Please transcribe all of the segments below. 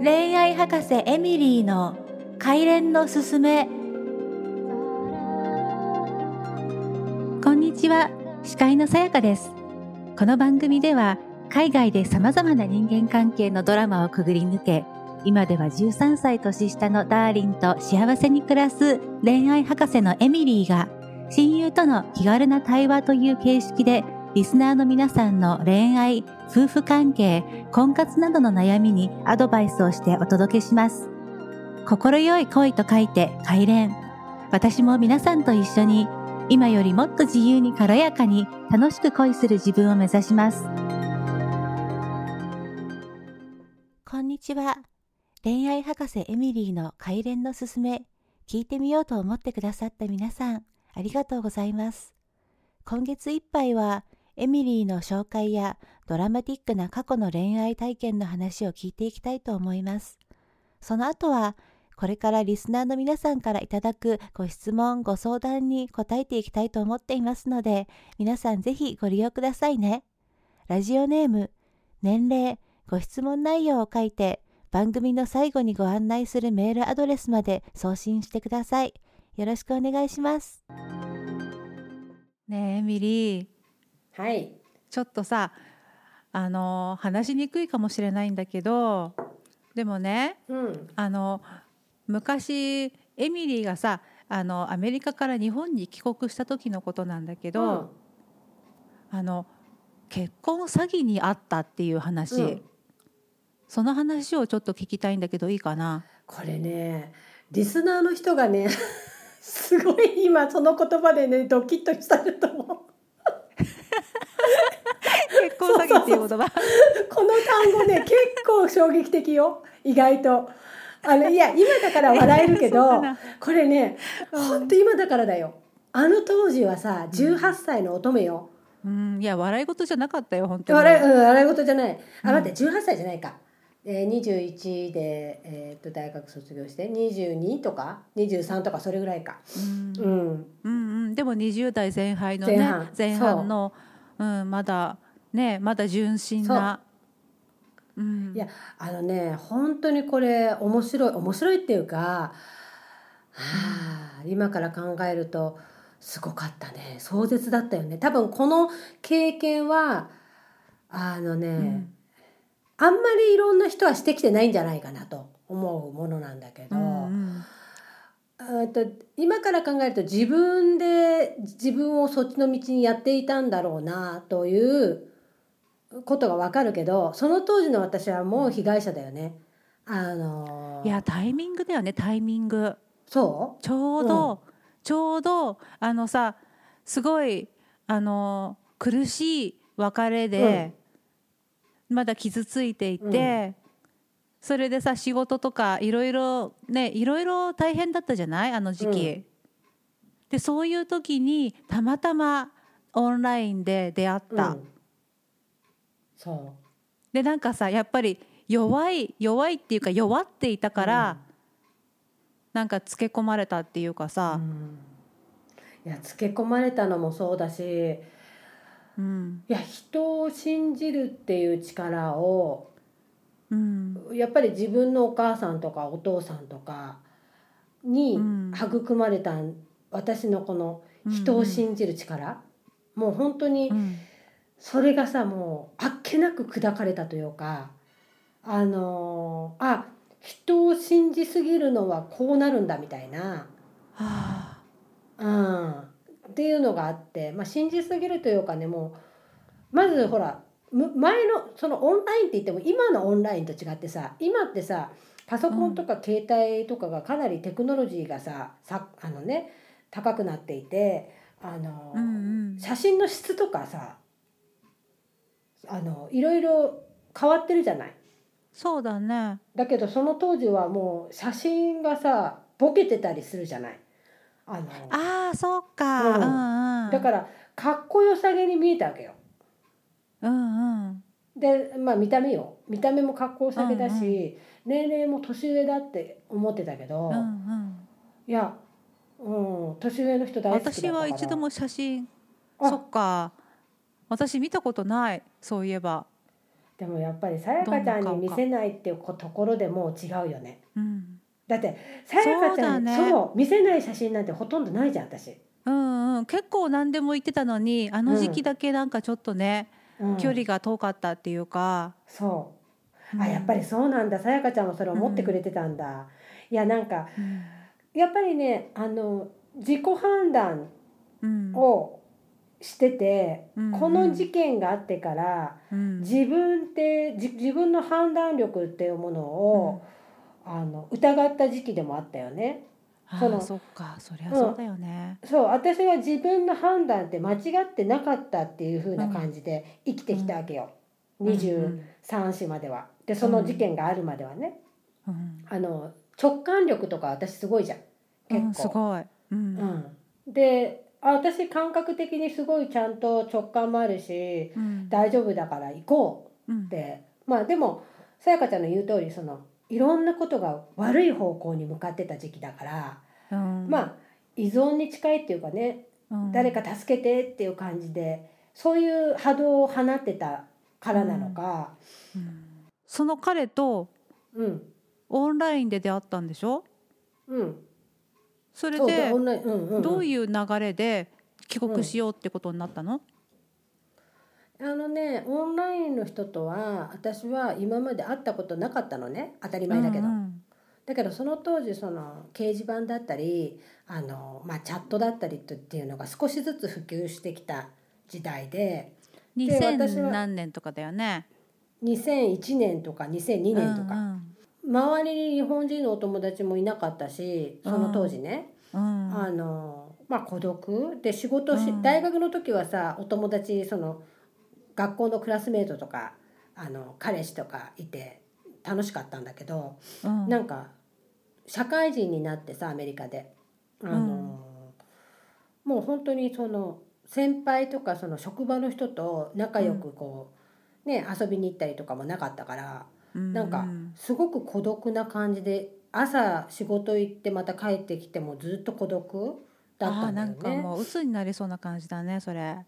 恋愛博士エミリーの帰連のすすめ。こんにちは。司会のさやかです。この番組では海外で様々な人間関係のドラマをくぐり抜け今では13歳年下のダーリンと幸せに暮らす恋愛博士のエミリーが親友との気軽な対話という形式でリスナーの皆さんの恋愛、夫婦関係、婚活などの悩みにアドバイスをしてお届けします。心よい恋と書いて快恋。私も皆さんと一緒に今よりもっと自由に軽やかに楽しく恋する自分を目指します。こんにちは。恋愛博士エミリーの快恋のすすめ、聞いてみようと思ってくださった皆さん、ありがとうございます。今月いっぱいはエミリーの紹介やドラマティックな過去の恋愛体験の話を聞いていきたいと思います。その後は、これからリスナーの皆さんからいただくご質問、ご相談に答えていきたいと思っていますので、皆さんぜひご利用くださいね。ラジオネーム、年齢、ご質問内容を書いて、番組の最後にご案内するメールアドレスまで送信してください。よろしくお願いします。ねえ、エミリー。はい。ちょっとさあの話しにくいかもしれないんだけどでもね、うん、あの昔エミリーがさあのアメリカから日本に帰国した時のことなんだけど、うん、あの結婚詐欺にあったっていう話、うん、その話をちょっと聞きたいんだけどいいかな？これねリスナーの人がね すごい今その言葉でねドキッとしたと思う。結婚詐欺っていう言葉。この単語ね 結構衝撃的よ。意外と。あのいや今だから笑えるけど これね本当今だからだよ。あの当時はさ18歳の乙女よ、うん、いや笑い事じゃなかったよ本当に。笑い,、うん、笑い事じゃない。あ待って18歳じゃないか、えー、21で、えー、と大学卒業して22とか23とかそれぐらいか、うん。うん、うんうん。でも20代前半のね前半。前半のう。ん、まだねまだ純真な。う。ん、いやあのね本当にこれ面白い面白いっていうか、はあ、今から考えるとすごかったね。壮絶だったよね。多分この経験はあのね、うん、あんまりいろんな人はしてきてないんじゃないかなと思うものなんだけど、うんうんと今から考えると自分で自分をそっちの道にやっていたんだろうなということがわかるけどその当時の私はもう被害者だよね。あのー、いやタイミングだよねタイミング。そう？ちょうど、うん、ちょうどあのさすごいあの苦しい別れで、うん、まだ傷ついていて、それでさ仕事とかいろいろねいろいろ大変だったじゃない？あの時期、うん、でそういう時にたまたまオンラインで出会った、うん、そう。でなんかさやっぱり弱い弱いっていうか弱っていたから、うん、なんかつけ込まれたっていうかさ、いやつけ込まれたのもそうだし、うん、いや人を信じるっていう力をうん、やっぱり自分のお母さんとかお父さんとかに育まれた私のこの人を信じる力、うん、もう本当にそれがさもうあっけなく砕かれたというかあのー、あ人を信じすぎるのはこうなるんだみたいな、はあ、うん、っていうのがあって、まあ、信じすぎるというかねもうまずほら前のそのオンラインって言っても今のオンラインと違ってさ今ってさパソコンとか携帯とかがかなりテクノロジーがささあのね高くなっていてあの、うんうん、写真の質とかさあのいろいろ変わってるじゃない。そうだねだけどその当時はもう写真がさボケてたりするじゃない。あのあそうか、うん。うんうん、だからかっこよさげに見えたわけよ。うんうん、でまあ見た目よ。見た目も格好下げだし、うんうん、年齢も年上だって思ってたけど、うんうん、いや、うん、年上の人大好きだ私は一度も写真そっか。私見たことないそういえば。でもやっぱりさやかちゃんに見せないっていうところでもう違うよね。うん、だってさやかちゃんそう,、ね、そう見せない写真なんてほとんどないじゃん私。うんうん、結構何でも言ってたのにあの時期だけなんかちょっとね、うん、距離が遠かったっていうか。そう、うん、あやっぱりそうなんだ。さやかちゃんもそれ思ってくれてたんだ。いやなんか、やっぱりねあの自己判断をしてて、うん、この事件があってから、うん、自分って自分の判断力っていうものを、うん、あの疑った時期でもあったよね。そのそっか。そりゃそうだよね、そう私は自分の判断って間違ってなかったっていう風な感じで生きてきたわけよ、うん、23歳までは。でその事件があるまではね、あの直感力とか私すごいじゃん。結構。すごい、うん。であ私感覚的にすごいちゃんと直感もあるし、うん、大丈夫だから行こうって、うん、まあでもさやかちゃんの言う通りそのいろんなことが悪い方向に向かってた時期だから、うん、まあ依存に近いっていうかね、誰か助けてっていう感じでそういう波動を放ってたからなのか、その彼と、うん、オンラインで出会ったんでしょ？うん。それでどういう流れで帰国しようってことになったの、あのねオンラインの人とは私は今まで会ったことなかったのね。当たり前だけど、うんうん、だけどその当時その掲示板だったりあの、まあ、チャットだったりっていうのが少しずつ普及してきた時代で。2000何年とかだよね。2001年とか2002年とか、うんうん。周りに日本人のお友達もいなかったしその当時ね、うん、あのまあ孤独。で仕事し、うん、大学の時はさお友達その学校のクラスメートとかあの彼氏とかいて楽しかったんだけど、うん、なんか社会人になってさアメリカであの、うん、もう本当にその先輩とかその職場の人と仲良くこう、ね遊びに行ったりとかもなかったから。なんかすごく孤独な感じで朝仕事行ってまた帰ってきてもずっと孤独だったんだよね。なんかもう鬱になりそうな感じだねそれ。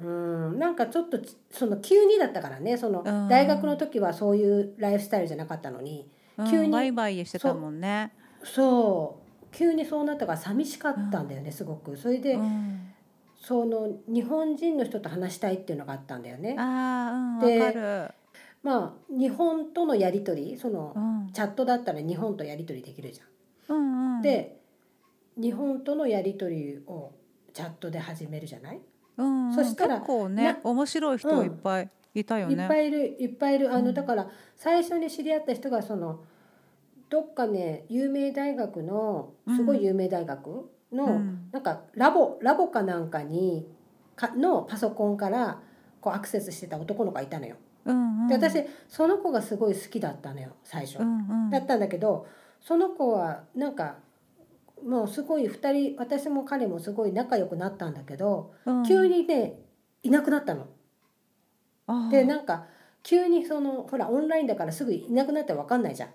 うん。なんかちょっとその急にだったからねその大学の時はそういうライフスタイルじゃなかったのに、急にバイバイしてたもんね。そう。急にそうなったから寂しかったんだよねすごく。それで、その日本人の人と話したいっていうのがあったんだよね。あうん、でまあ日本とのやり取りその、うん、チャットだったら日本とやり取りできるじゃん。うんうん、で日本とのやり取りをチャットで始めるじゃない、そしたら結構ね面白い人いっぱいいたよね。いっぱいいるいっぱいいる。あの、だから最初に知り合った人がそのどっかね有名大学のすごい有名大学の、うん、なんかラボラボかなんかにかのパソコンからこうアクセスしてた男の子がいたのよ。うんうん、で私その子がすごい好きだったのよ最初、うんうん、だったんだけどその子はなんかもうすごい2人私も彼もすごい仲良くなったんだけど、うん、急にねいなくなったの。でなんか急にそのほらオンラインだからすぐいなくなって分かんないじゃん。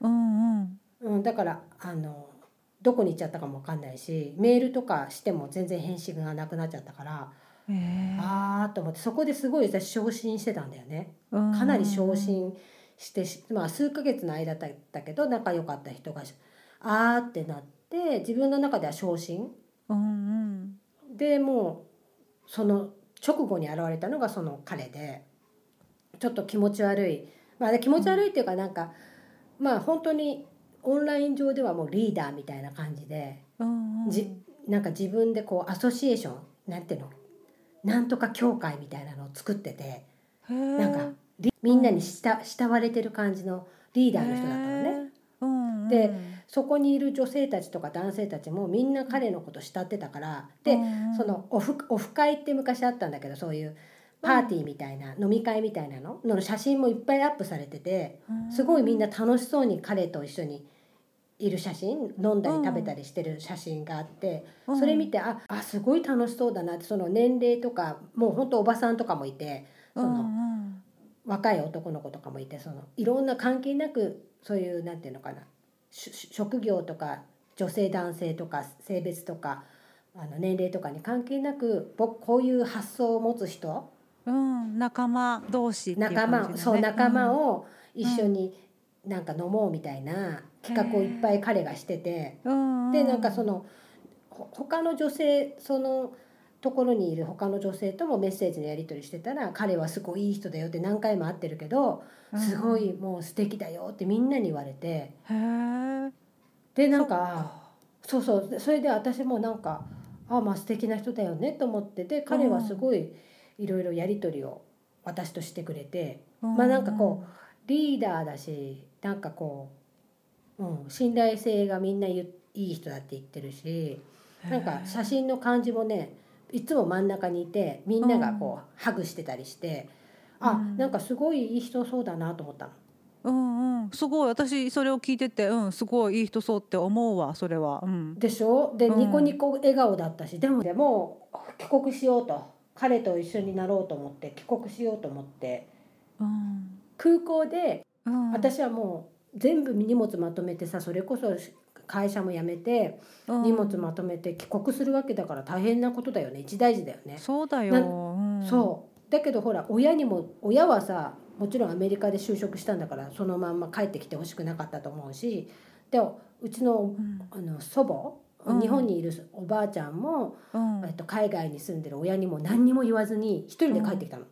うんうんうん、だからあのどこに行っちゃったかも分かんないしメールとかしても全然返信がなくなっちゃったから。ああと思ってそこですごい私昇進してたんだよね。かなり昇進してまあ数ヶ月の間だったけど仲良かった人があーってなって自分の中では昇進。うんうん、でもうその直後に現れたのがその彼でちょっと気持ち悪い。まあ気持ち悪いっていうかなんか、うん、まあ本当にオンライン上ではもうリーダーみたいな感じで、うんうん、じなんか自分でこうアソシエーションなんていうの？なんとか協会みたいなのを作っててなんかみんなに慕慕われてる感じのリーダーの人だったのね。うんうん、でそこにいる女性たちとか男性たちもみんな彼のこと慕ってたからで、そのオフオフ会って昔あったんだけどそういうパーティーみたいな、うん、飲み会みたいなのの写真もいっぱいアップされててすごいみんな楽しそうに彼と一緒にいる写真飲んだり食べたりしてる写真があって、うん、それ見てああすごい楽しそうだなってその年齢とかもうほんとおばさんとかもいてその、うんうん、若い男の子とかもいてそのいろんな関係なくそういうなんていうのかな職業とか女性男性とか性別とかあの年齢とかに関係なく僕こういう発想を持つ人うん、仲間同士、ね、仲間そう仲間を一緒になんか飲もうみたいな企画をいっぱい彼がしてて、でなんかその他の女性そのところにいる他の女性ともメッセージのやり取りしてたら彼はすごいいい人だよって何回も会ってるけどすごいもう素敵だよってみんなに言われて。でなんかそうそう。それで私もなんかあまあ素敵な人だよねと思ってで彼はすごいいろいろやり取りを私としてくれてまあなんかこうリーダーだしなんかこう、うん、信頼性がみんないい人だって言ってるしなんか写真の感じもねいつも真ん中にいてみんながこう、ハグしてたりして、うん、あなんかすごいいい人そうだなと思ったの。うんうん、すごい。私それを聞いてて、うん、すごいいい人そうって思うわそれは。うん、でしょ？で、ニコニコ笑顔だったしでもでも帰国しようと。彼と一緒になろうと思って帰国しようと思って、うん、空港で、うん、私はもう全部荷物まとめてさそれこそ会社も辞めて荷物まとめて帰国するわけだから大変なことだよね一大事だよね。そうだよ、うん、そうだけどほら親にも親はさもちろんアメリカで就職したんだからそのまんま帰ってきてほしくなかったと思うしでうちの,、あの祖母、うん、日本にいるおばあちゃんも、うん、えっと、海外に住んでる親にも何にも言わずに一人で帰ってきたの。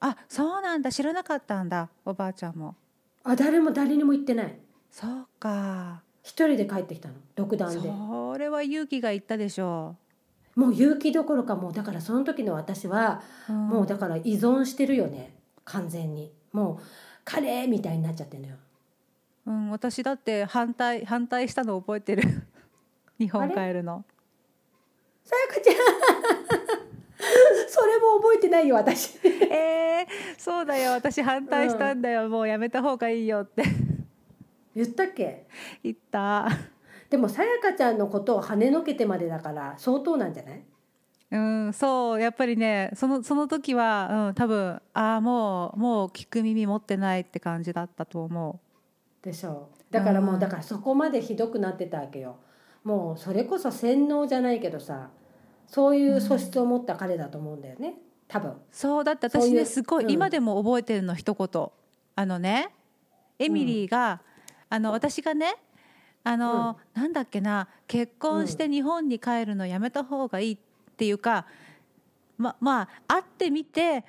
あそうなんだ知らなかったんだおばあちゃんも。あ誰も誰にも言ってない。そうか。一人で帰ってきたの。独断で。それは勇気がいったでしょう。もう勇気どころかもうだからその時の私は、もうだから依存してるよね。完全に。もう彼みたいになっちゃってんのよ。うん私だって反対反対したの覚えてる。日本帰るの。さやかちゃん。それも覚えてないよ私。えー、そうだよ。私反対したんだよ、うん、もうやめた方がいいよって言ったっけ？言った。でもさやかちゃんのことを跳ねのけてまでだから相当なんじゃない？うんそうやっぱりねそのその時は、うん、多分ああもうもう聞く耳持ってないって感じだったと思う。でしょう。だからもう、うん、だからそこまでひどくなってたわけよ。もうそれこそ洗脳じゃないけどさそういう素質を持った彼だと思うんだよね、多分。そうだって私ねすごい、うん、今でも覚えてるの一言。あのねエミリーが、あの私がねあの、うん、なんだっけな結婚して日本に帰るのやめた方がいいっていうか、ままあ会ってみて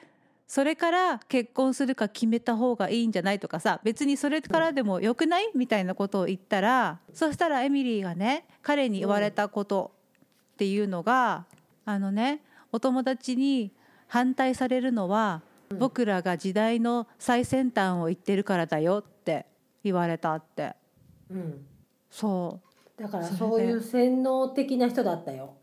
それから結婚するか決めた方がいいんじゃないとかさ別にそれからでもよくない？みたいなことを言ったらそしたらエミリーがね彼に言われたことっていうのが、あのねお友達に反対されるのは、僕らが時代の最先端を言ってるからだよって言われたって、うん、そう。だからそういう洗脳的な人だったよ。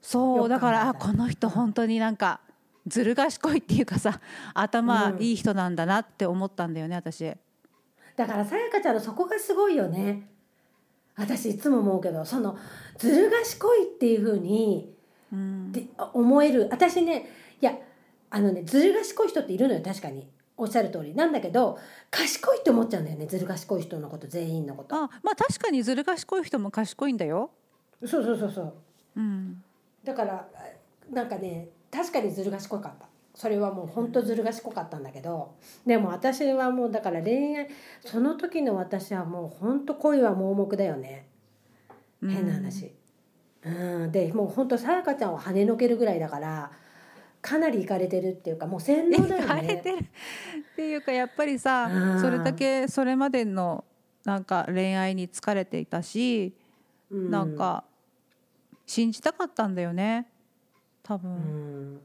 そう。だからあこの人本当になんかずる賢いっていうかさ頭いい人なんだなって思ったんだよね、私。だからさやかちゃんのそこがすごいよね。私いつも思うけどそのずる賢いっていうふうに、ん、で思える。私ねいやあのねずる賢い人っているのよ確かにおっしゃる通りなんだけど賢いって思っちゃうんだよね。ずる賢い人のこと全員のこと。あまあ確かにずる賢い人も賢いんだよ。そうそうそうそう、うん、だからなんかね確かにずる賢かった。それはもう本当ずる賢かったんだけどでも私はもうだから恋愛その時の私はもう本当恋は盲目だよね。変な話、うん、うん、でもう本当さやかちゃんを跳ねのけるぐらいだからかなりいかれてるっていうかもう洗脳だよね。っていうかやっぱりさそれだけそれまでのなんか恋愛に疲れていたし、うん、なんか信じたかったんだよね。多分、うん、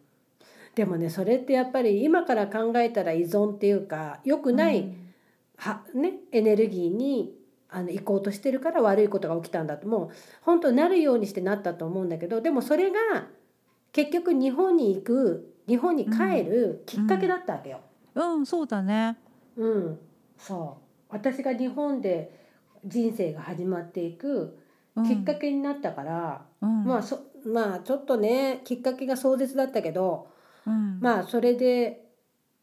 でもねそれってやっぱり今から考えたら依存っていうか良くない、うん、はね、エネルギーにあの行こうとしてるから悪いことが起きたんだともう本当なるようにしてなったと思うんだけどでもそれが結局日本に行く日本に帰るきっかけだったわけよ。うん、うん、そうだね。うん、そう。私が日本で人生が始まっていくきっかけになったから、うん、まあそまあちょっとねきっかけが壮絶だったけど、うん、まあそれで、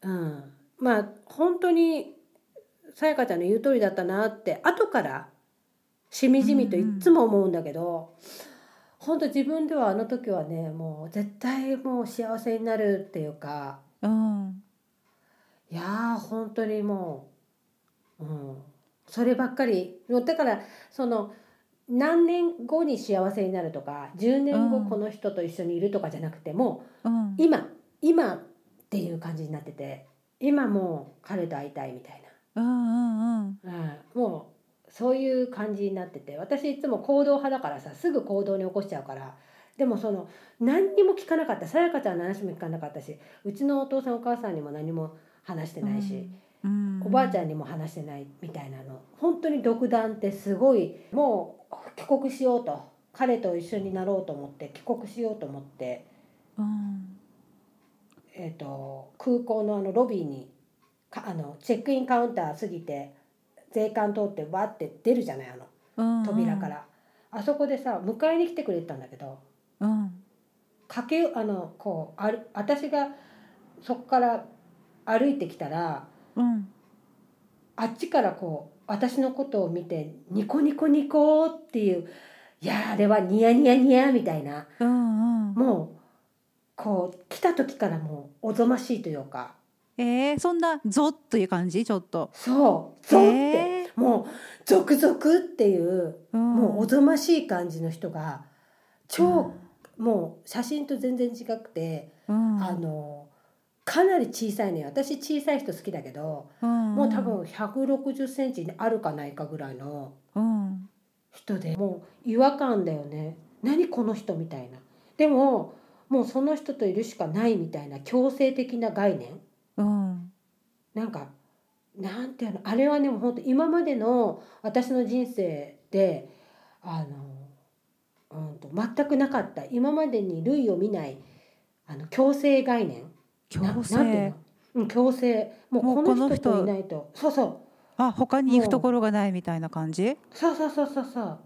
うん、まあ本当にさやかちゃんの言う通りだったなって後からしみじみといつも思うんだけど。うん本当自分ではあの時はねもう絶対もう幸せになるっていうか、うん。いやー本当にもう、うん、そればっかり。だからその何年後に幸せになるとか10年後うん。この人と一緒にいるとかじゃなくてもうん。今今っていう感じになってて今もう彼と会いたいみたいうんうんうん。な、うん、もうそういう感じになってて私いつも行動派だからさすぐ行動に起こしちゃうからでもその何にも聞かなかったさやかちゃんの話も聞かなかったしうちのお父さんお母さんにも何も話してないし。うん。おばあちゃんにも話してないみたいなの。本当に独断ってすごいもう帰国しようと彼と一緒になろうと思って帰国しようと思って、うん。えー、と空港のあのロビーにかあのチェックインカウンター過ぎて税関通ってわって出るじゃないあのうん扉から、あそこでさ迎えに来てくれてたんだけどうん。駆けあのこうある私がそこから歩いてきたらうん。あっちからこう私のことを見てニコニコニコっていういやあれはニヤニヤニヤみたいな。うんうん。もうこう来た時からもうおぞましいというかえー、そんなゾッという感じ？ちょっと。そう。そうって、えもうゾクゾクっていううん。もうおぞましい感じの人が超、もう写真と全然違くて、うん。あのかなり小さいのよ私小さい人好きだけど、うん。もう多分160センチあるかないかぐらいの。うん。人でもう違和感だよね。何この人みたいな。でももうその人といるしかないみたいな強制的な概念うん。なんかなんていうのあれはねもう本当今までの私の人生であの、うん、と全くなかった。今までに類を見ないあの強制概念。強制。強制。もうもうこの人この人。といないと。そうそう。あ他に行くところがないみたいな感じ？そうそうそうそうそう。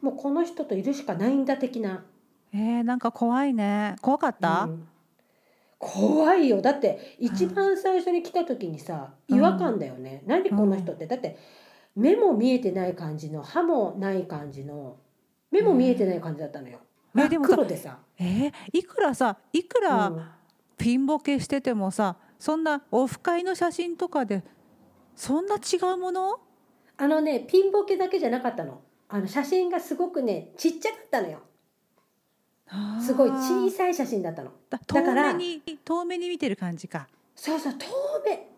もうこの人といるしかないんだ的な。えー、なんか怖いね。怖かった、うん怖いよ。だって一番最初に来た時にさ、うん。違和感だよね、何この人って。だって目も見えてない感じの歯もない感じの目も見えてない感じだったのよ、真っえでもさ黒でさ、えー、いくらさいくらうん。ピンボケしててもさそんなオフ会の写真とかでそんな違うもの？あのねピンボケだけじゃなかったの。あの写真がすごくねちっちゃかったのよすごい小いさい写真だったの。だだから遠目に遠目に見てる感じか。そうそう遠目。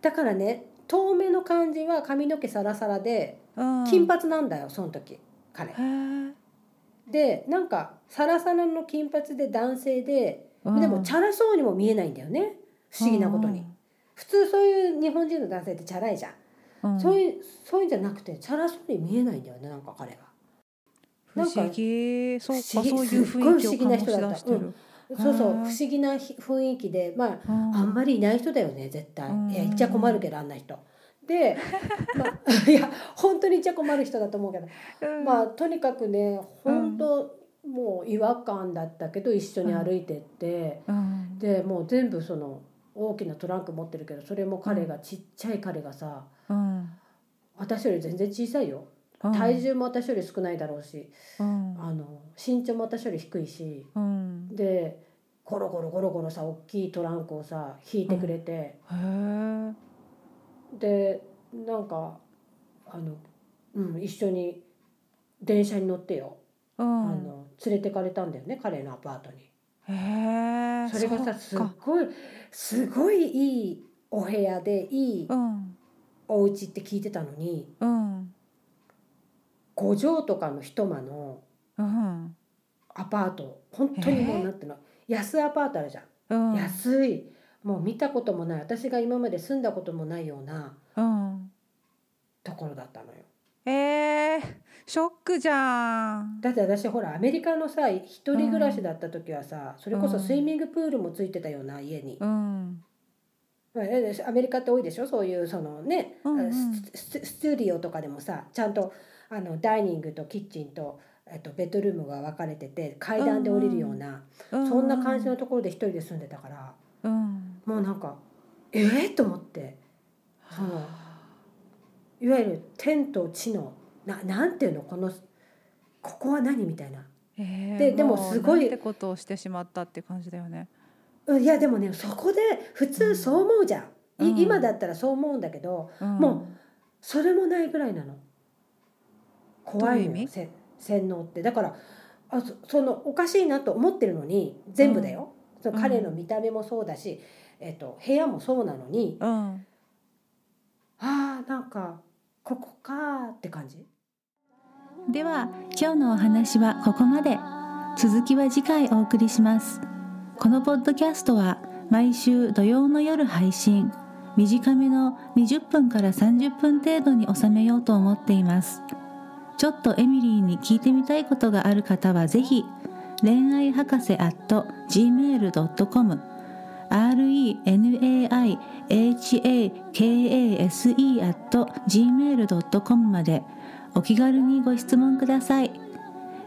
だからね遠目の感じは髪の毛サラサラでうん。金髪なんだよその時。彼。でなんかサラサラの金髪で男性でうん。でもチャラそうにも見えないんだよね。不思議なことに。普通そういう日本人の男性ってチャラいじゃん、うん。そういうそういうんじゃなくてチャラそうに見えないんだよねなんか彼は不思議。そうかそういう雰囲気を醸し人だった出してる、そうそう不思議なひ雰囲気でまあうん。あんまりいない人だよね絶対。うん。いや言っちゃ困るけどあんな人。で、まあ、いや本当に言っちゃ困る人だと思うけど。うん。まあとにかくね本当もう違和感だったけど一緒に歩いてって、うん。でもう全部その大きなトランク持ってるけどそれも彼がちっちゃい彼がさうん。私より全然小さいよ。うん体重も私より少ないだろうし、うん。あの身長も私より低いしうん。でゴロゴロゴロゴロさ大きいトランクをさ引いてくれて、へえでなんかあの、うん、一緒に電車に乗ってよ、あうん。の連れてかれたんだよね彼のアパートに。それがさすっごいすごいいいお部屋でいいうん。お家って聞いてたのにうん5畳とかの一間のうん。アパート。本当にもえーうなんていうの？安アパートあるじゃん、うん。安い。もう見たこともない。私が今まで住んだこともないようなうん。ところだったのよ。えー、ショックじゃん。だって私ほらアメリカのさ一人暮らしだった時はさそれこそうん。スイミングプールもついてたような家に、うん。まあえアメリカって多いでしょ？そういうそのね、うんうん。スススタジオとかでもさちゃんとあのダイニングとキッチンと、えっと、ベッドルームが分かれてて階段で降りるような、うん。そんな感じのところで一人で住んでたからうん。もうなんかええと思ってそのいわゆる天と地のななんていうの？このここは何？みたいな。えーででもすごいうなんてことをしてしまったって感じだよね。いやでもねそこで普通そう思うじゃん、い今だったらそう思うんだけど、もうそれもないぐらいなの怖いの洗脳って。だからあそそのおかしいなと思ってるのに全部だよ、その彼の見た目もそうだし、えっと、部屋もそうなのに、うん。あーなんかここかーって感じ。では今日のお話はここまで。続きは次回お送りします。このポッドキャストは毎週土曜の夜配信。短めの20分から30分程度に収めようと思っていますちょっとエミリーに聞いてみたいことがある方はぜひ恋愛博士 at gmail.com renaihakase at gmail.com まで。お気軽にご質問ください。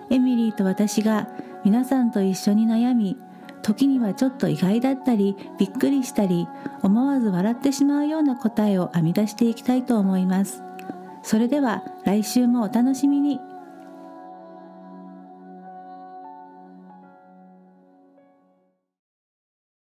エミリーと私が皆さんと一緒に悩み時にはちょっと意外だったりびっくりしたり思わず笑ってしまうような答えを編み出していきたいと思います。それでは来週もお楽しみに。